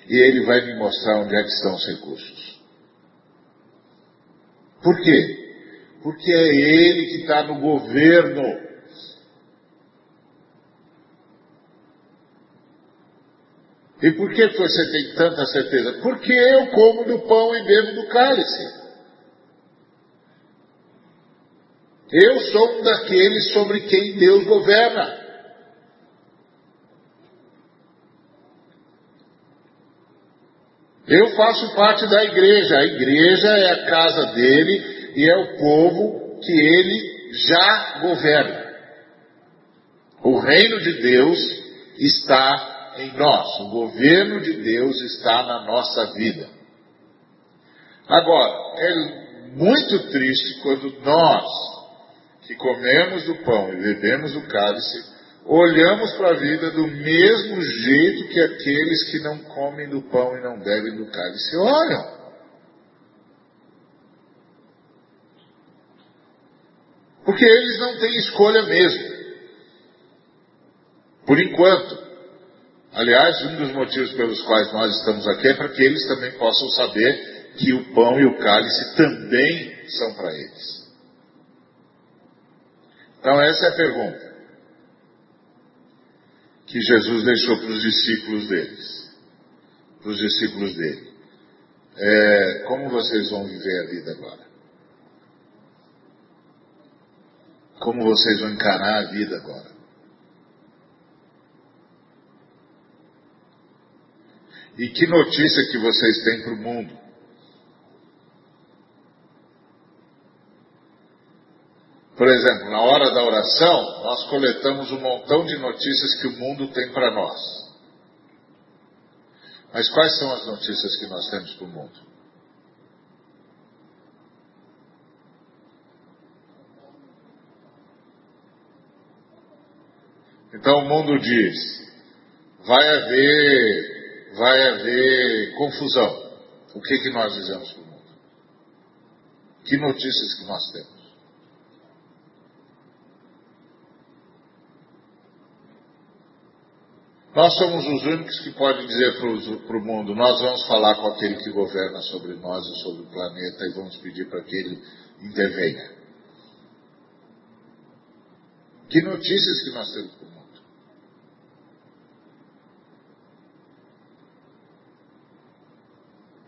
e ele vai me mostrar onde é que estão os recursos. Por quê? Porque é ele que está no governo. E por que você tem tanta certeza? Porque eu como do pão e bebo do cálice. Eu sou um daqueles sobre quem Deus governa. Eu faço parte da igreja. A igreja é a casa dele e é o povo que ele já governa. O reino de Deus está em nós. O governo de Deus está na nossa vida. Agora, é muito triste quando nós, que comemos do pão e bebemos o cálice, olhamos para a vida do mesmo jeito que aqueles que não comem do pão e não bebem do cálice olham. Porque eles não têm escolha mesmo. Por enquanto. Aliás, um dos motivos pelos quais nós estamos aqui é para que eles também possam saber que o pão e o cálice também são para eles. Então, essa é a pergunta que Jesus deixou para os discípulos deles, para os discípulos dele. É, como vocês vão viver a vida agora? Como vocês vão encarar a vida agora? E que notícia que vocês têm para o mundo? Por exemplo, na hora da oração, nós coletamos um montão de notícias que o mundo tem para nós. Mas quais são as notícias que nós temos para o mundo? Então o mundo diz: vai haver, vai haver confusão. O que, que nós dizemos para o mundo? Que notícias que nós temos? Nós somos os únicos que podem dizer para o mundo: nós vamos falar com aquele que governa sobre nós e sobre o planeta e vamos pedir para que ele intervenha. Que notícias que nós temos para o mundo?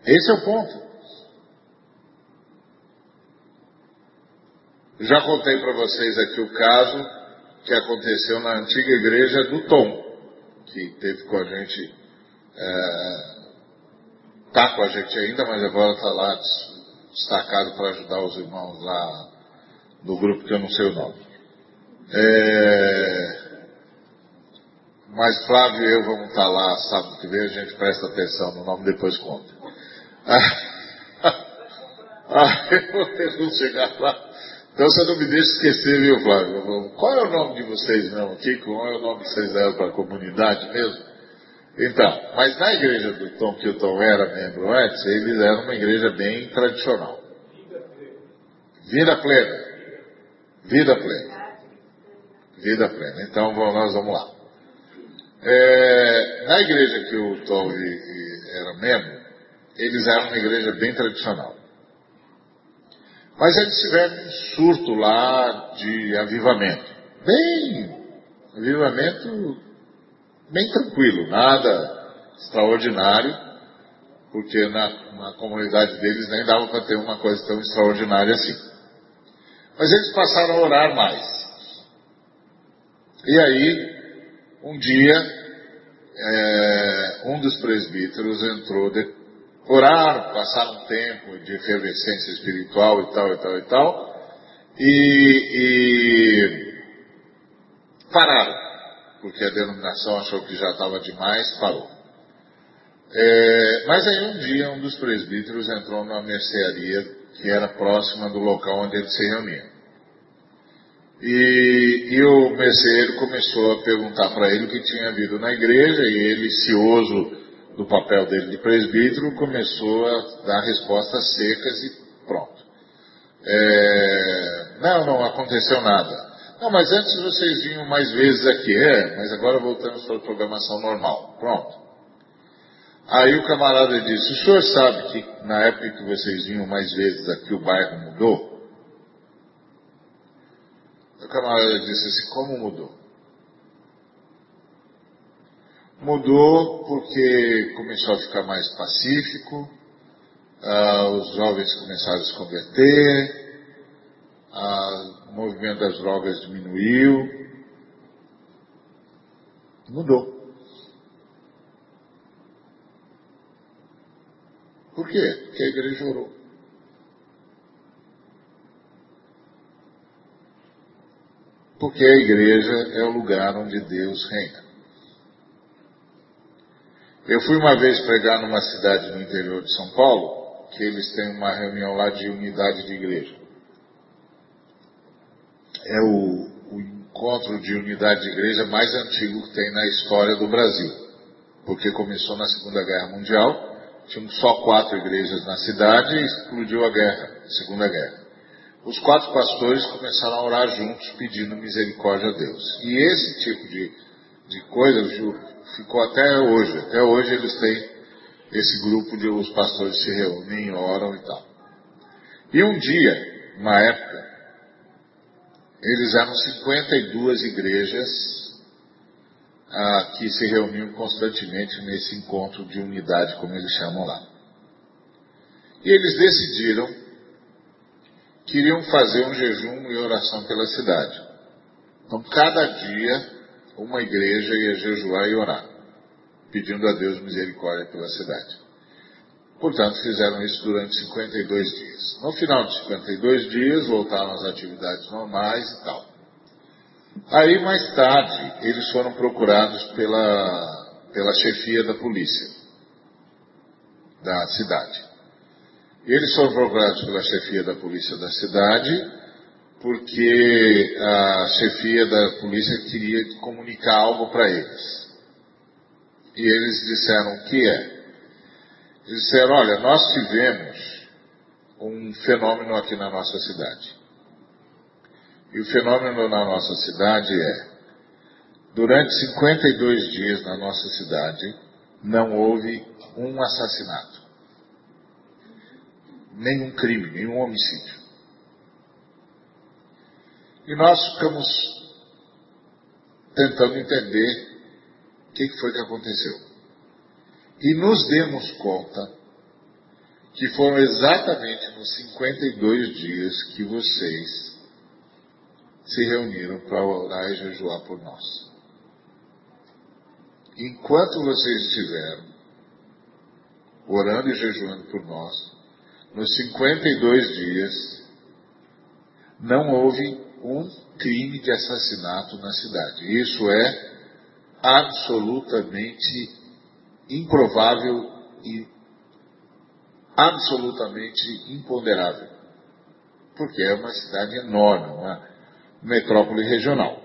Esse é o ponto. Já contei para vocês aqui o caso que aconteceu na antiga igreja do Tom que teve com a gente, está é, com a gente ainda, mas agora está lá destacado para ajudar os irmãos lá no grupo que eu não sei o nome. É, mas Flávio e eu vamos estar tá lá sábado que vem, a gente presta atenção no nome, depois conta. Ah, eu vou chegar lá. Então você não me deixa esquecer, viu, Flávio? Qual é o nome de vocês mesmo aqui? Qual é o nome que vocês deram para a comunidade mesmo? Então, mas na igreja do Tom, que o Tom era membro antes, eles eram uma igreja bem tradicional. Vida plena. Vida plena. Vida plena. Então nós vamos lá. É, na igreja que o Tom era membro, eles eram uma igreja bem tradicional. Mas eles tiveram um surto lá de avivamento. Bem, avivamento bem tranquilo, nada extraordinário, porque na, na comunidade deles nem dava para ter uma coisa tão extraordinária assim. Mas eles passaram a orar mais. E aí, um dia, é, um dos presbíteros entrou de, oraram, passaram um tempo de efervescência espiritual e tal, e tal, e tal, e, e pararam, porque a denominação achou que já estava demais, parou. É, mas aí um dia um dos presbíteros entrou numa mercearia que era próxima do local onde ele se reunia. E, e o merceeiro começou a perguntar para ele o que tinha havido na igreja, e ele, cioso do papel dele de presbítero, começou a dar respostas secas e pronto. É, não, não aconteceu nada. Não, mas antes vocês vinham mais vezes aqui. É, mas agora voltamos para a programação normal. Pronto. Aí o camarada disse, o senhor sabe que na época que vocês vinham mais vezes aqui o bairro mudou? O camarada disse assim, como mudou? Mudou porque começou a ficar mais pacífico, ah, os jovens começaram a se converter, ah, o movimento das drogas diminuiu. Mudou. Por quê? Porque a igreja orou. Porque a igreja é o lugar onde Deus reina. Eu fui uma vez pregar numa cidade no interior de São Paulo, que eles têm uma reunião lá de unidade de igreja. É o, o encontro de unidade de igreja mais antigo que tem na história do Brasil, porque começou na Segunda Guerra Mundial, tinham só quatro igrejas na cidade e explodiu a guerra, a Segunda Guerra. Os quatro pastores começaram a orar juntos pedindo misericórdia a Deus. E esse tipo de, de coisa, juro, ficou até hoje. Até hoje eles têm esse grupo de os pastores se reúnem, oram e tal. E um dia, uma época, eles eram 52 igrejas ah, que se reuniam constantemente nesse encontro de unidade, como eles chamam lá. E eles decidiram que iriam fazer um jejum e oração pela cidade. Então, cada dia, uma igreja ia jejuar e orar pedindo a Deus misericórdia pela cidade. Portanto, fizeram isso durante 52 dias. No final de 52 dias, voltaram às atividades normais e tal. Aí, mais tarde, eles foram procurados pela, pela chefia da polícia da cidade. Eles foram procurados pela chefia da polícia da cidade porque a chefia da polícia queria comunicar algo para eles. E eles disseram: O que é? Eles disseram: Olha, nós tivemos um fenômeno aqui na nossa cidade. E o fenômeno na nossa cidade é: durante 52 dias na nossa cidade, não houve um assassinato, nenhum crime, nenhum homicídio. E nós ficamos tentando entender o que foi que aconteceu? E nos demos conta que foram exatamente nos 52 dias que vocês se reuniram para orar e jejuar por nós. Enquanto vocês estiveram orando e jejuando por nós, nos 52 dias, não houve um crime de assassinato na cidade. Isso é absolutamente improvável e absolutamente imponderável. Porque é uma cidade enorme, uma metrópole regional.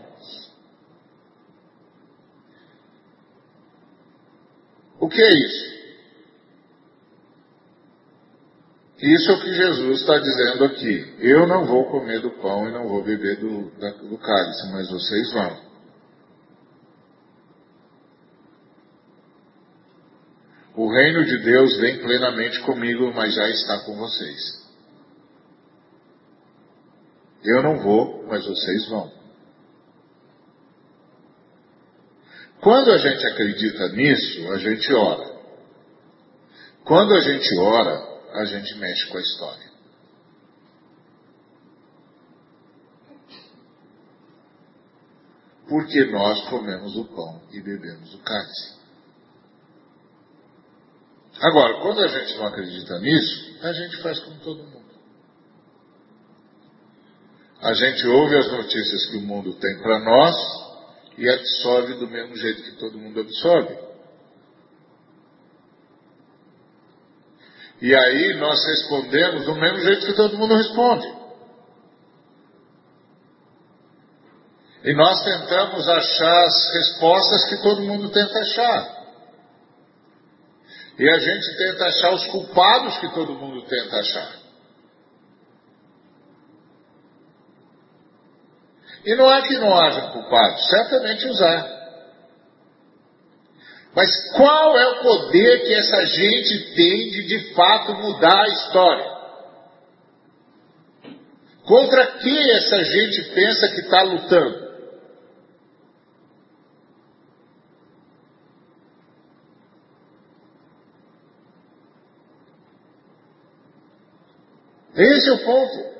O que é isso? Isso é o que Jesus está dizendo aqui. Eu não vou comer do pão e não vou beber do, do cálice, mas vocês vão. O reino de Deus vem plenamente comigo, mas já está com vocês. Eu não vou, mas vocês vão. Quando a gente acredita nisso, a gente ora. Quando a gente ora, a gente mexe com a história. Porque nós comemos o pão e bebemos o cálice. Agora, quando a gente não acredita nisso, a gente faz como todo mundo. A gente ouve as notícias que o mundo tem para nós e absorve do mesmo jeito que todo mundo absorve. E aí nós respondemos do mesmo jeito que todo mundo responde. E nós tentamos achar as respostas que todo mundo tenta achar. E a gente tenta achar os culpados que todo mundo tenta achar. E não é que não haja culpados, certamente há. Mas qual é o poder que essa gente tem de de fato mudar a história? Contra que essa gente pensa que está lutando? Esse é o ponto.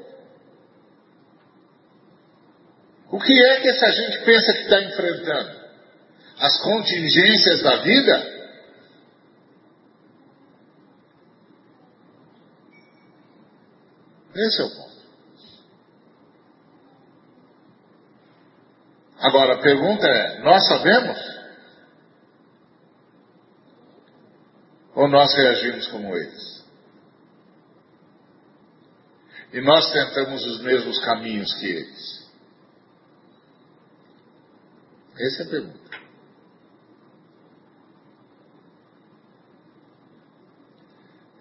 O que é que essa gente pensa que está enfrentando? As contingências da vida? Esse é o ponto. Agora, a pergunta é: nós sabemos? Ou nós reagimos como eles? E nós tentamos os mesmos caminhos que eles? Essa é a pergunta.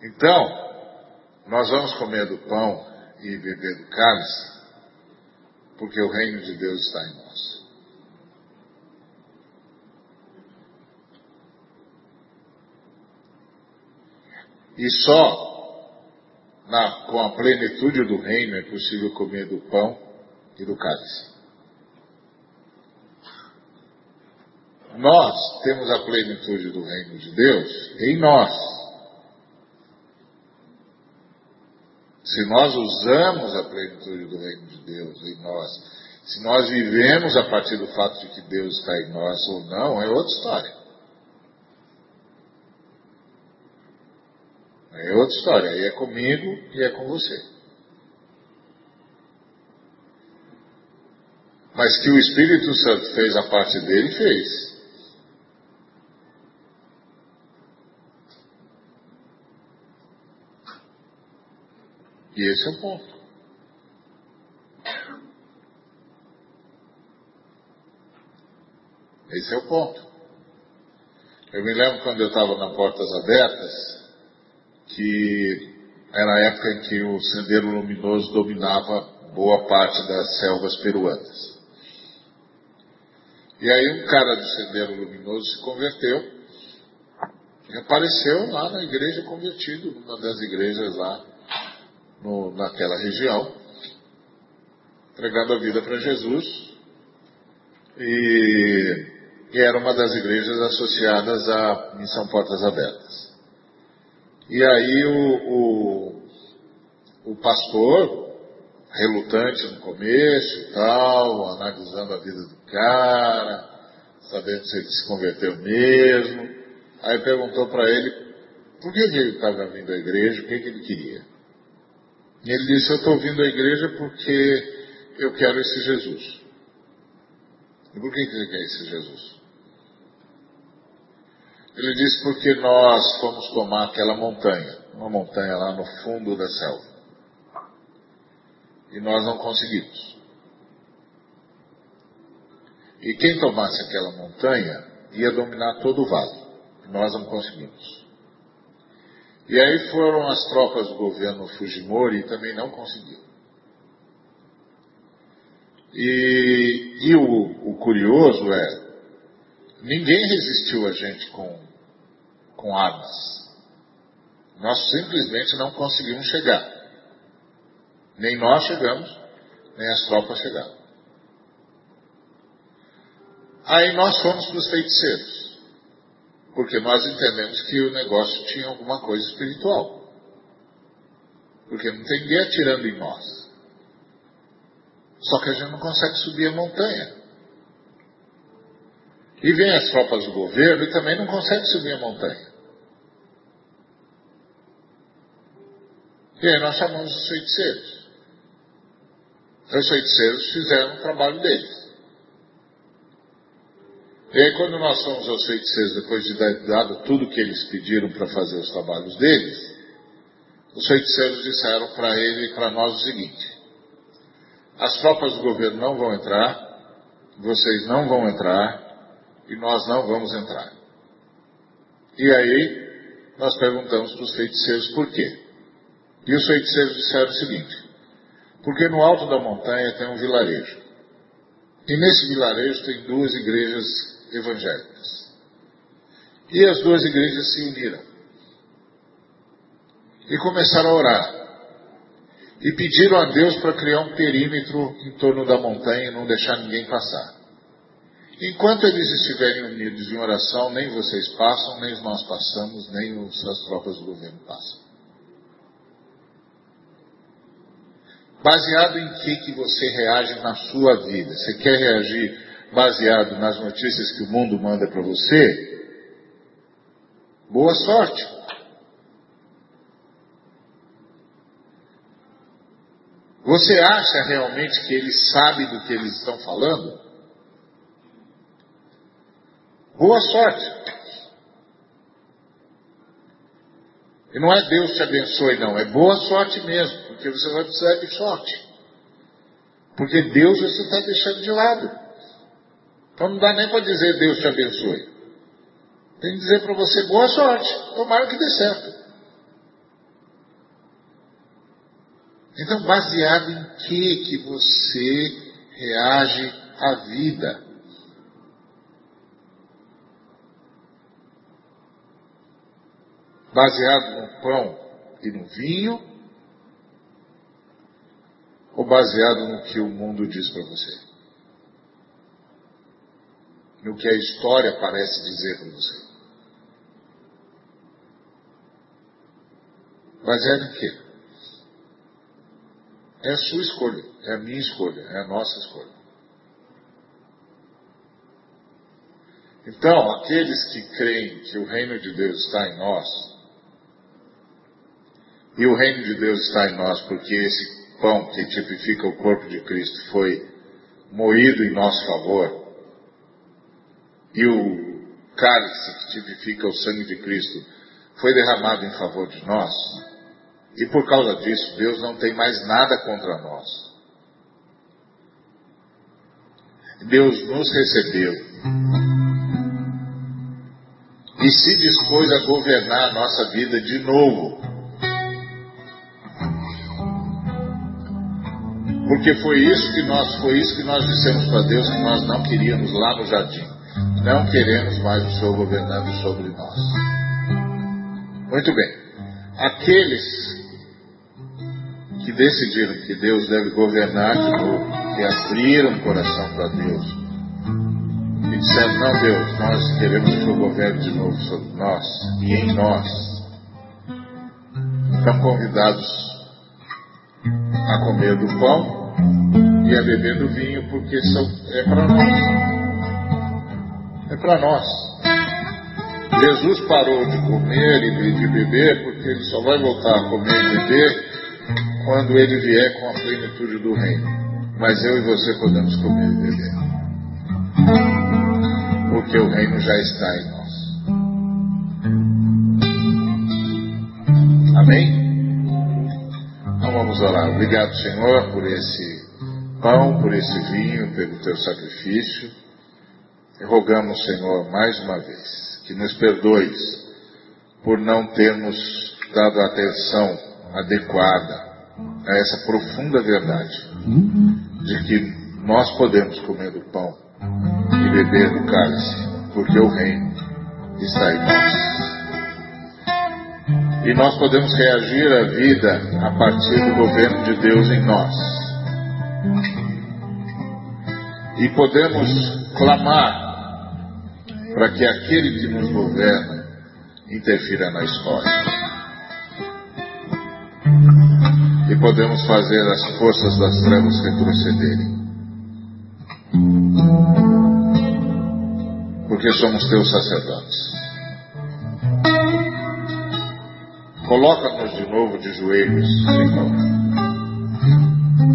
Então, nós vamos comer do pão e beber do cálice, porque o reino de Deus está em nós. E só na, com a plenitude do reino é possível comer do pão e do cálice. Nós temos a plenitude do reino de Deus em nós. Se nós usamos a plenitude do reino de Deus em nós, se nós vivemos a partir do fato de que Deus está em nós ou não, é outra história. É outra história. Aí é comigo e é com você. Mas que o Espírito Santo fez a parte dele, fez. E esse é o ponto. Esse é o ponto. Eu me lembro quando eu estava na Portas Abertas, que era a época em que o Sendeiro Luminoso dominava boa parte das selvas peruanas. E aí um cara do Sendeiro Luminoso se converteu e apareceu lá na igreja convertido, numa das igrejas lá no, naquela região, entregando a vida para Jesus. E, e era uma das igrejas associadas à Missão Portas Abertas. E aí o, o, o pastor, relutante no começo e tal, analisando a vida do cara, sabendo se ele se converteu mesmo, aí perguntou para ele por que ele estava vindo à igreja, o que, que ele queria. E ele disse, eu estou vindo à igreja porque eu quero esse Jesus. E por que, ele quer esse Jesus? Ele disse porque nós fomos tomar aquela montanha, uma montanha lá no fundo da selva. E nós não conseguimos. E quem tomasse aquela montanha ia dominar todo o vale. Nós não conseguimos. E aí foram as tropas do governo Fujimori e também não conseguiram. E, e o, o curioso é, ninguém resistiu a gente com, com armas. Nós simplesmente não conseguimos chegar. Nem nós chegamos, nem as tropas chegaram. Aí nós fomos para os feiticeiros. Porque nós entendemos que o negócio tinha alguma coisa espiritual. Porque não tem ninguém atirando em nós. Só que a gente não consegue subir a montanha. E vem as tropas do governo e também não consegue subir a montanha. E aí nós chamamos os feiticeiros. Os feiticeiros fizeram o trabalho deles. E aí, quando nós fomos aos feiticeiros, depois de dar dado tudo que eles pediram para fazer os trabalhos deles, os feiticeiros disseram para ele e para nós o seguinte: as tropas do governo não vão entrar, vocês não vão entrar e nós não vamos entrar. E aí, nós perguntamos para os feiticeiros por quê. E os feiticeiros disseram o seguinte: porque no alto da montanha tem um vilarejo. E nesse vilarejo tem duas igrejas evangélicas. E as duas igrejas se uniram. E começaram a orar. E pediram a Deus para criar um perímetro em torno da montanha e não deixar ninguém passar. Enquanto eles estiverem unidos em oração, nem vocês passam, nem nós passamos, nem as tropas do governo passam. Baseado em que, que você reage na sua vida? Você quer reagir baseado nas notícias que o mundo manda para você? Boa sorte. Você acha realmente que eles sabem do que eles estão falando? Boa sorte. E não é Deus te abençoe, não, é boa sorte mesmo, porque você vai precisar de sorte. Porque Deus você está deixando de lado. Então não dá nem para dizer Deus te abençoe. Tem que dizer para você boa sorte, tomara que dê certo. Então, baseado em que que você reage à vida? Baseado no pão e no vinho? Ou baseado no que o mundo diz para você? No que a história parece dizer para você? Baseado em quê? É a sua escolha, é a minha escolha, é a nossa escolha. Então, aqueles que creem que o reino de Deus está em nós, e o reino de Deus está em nós porque esse pão que tipifica o corpo de Cristo foi moído em nosso favor, e o cálice que tipifica o sangue de Cristo foi derramado em favor de nós, e por causa disso, Deus não tem mais nada contra nós. Deus nos recebeu e se dispôs a governar a nossa vida de novo. Porque foi isso que nós, foi isso que nós dissemos para Deus que nós não queríamos lá no jardim. Não queremos mais o Senhor governando sobre nós. Muito bem. Aqueles que decidiram que Deus deve governar de novo, que abriram o coração para Deus e disseram: Não, Deus, nós queremos que o governe de novo sobre nós e em nós. Estão convidados a comer do pão e a beber do vinho, porque são, é para nós. É para nós. Jesus parou de comer e de beber porque ele só vai voltar a comer e beber quando ele vier com a plenitude do reino. Mas eu e você podemos comer e beber. Porque o reino já está em nós. Amém? Então vamos orar. Obrigado, Senhor, por esse pão, por esse vinho, pelo teu sacrifício. Rogamos, Senhor, mais uma vez, que nos perdoes por não termos dado atenção adequada a essa profunda verdade de que nós podemos comer do pão e beber do cálice, porque o reino está em nós. E nós podemos reagir à vida a partir do governo de Deus em nós. E podemos clamar para que aquele que nos governa interfira na história e podemos fazer as forças das trevas retrocederem. Porque somos teus sacerdotes. Coloca-nos de novo de joelhos, Senhor.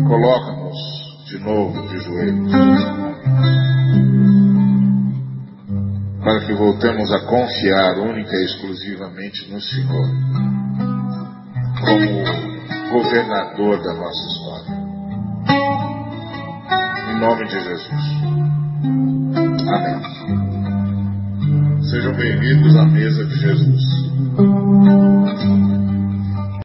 Coloca-nos de novo de joelhos. Para que voltemos a confiar única e exclusivamente no Senhor. Como governador da nossa história. Em nome de Jesus. Amém. Sejam bem-vindos à mesa de Jesus.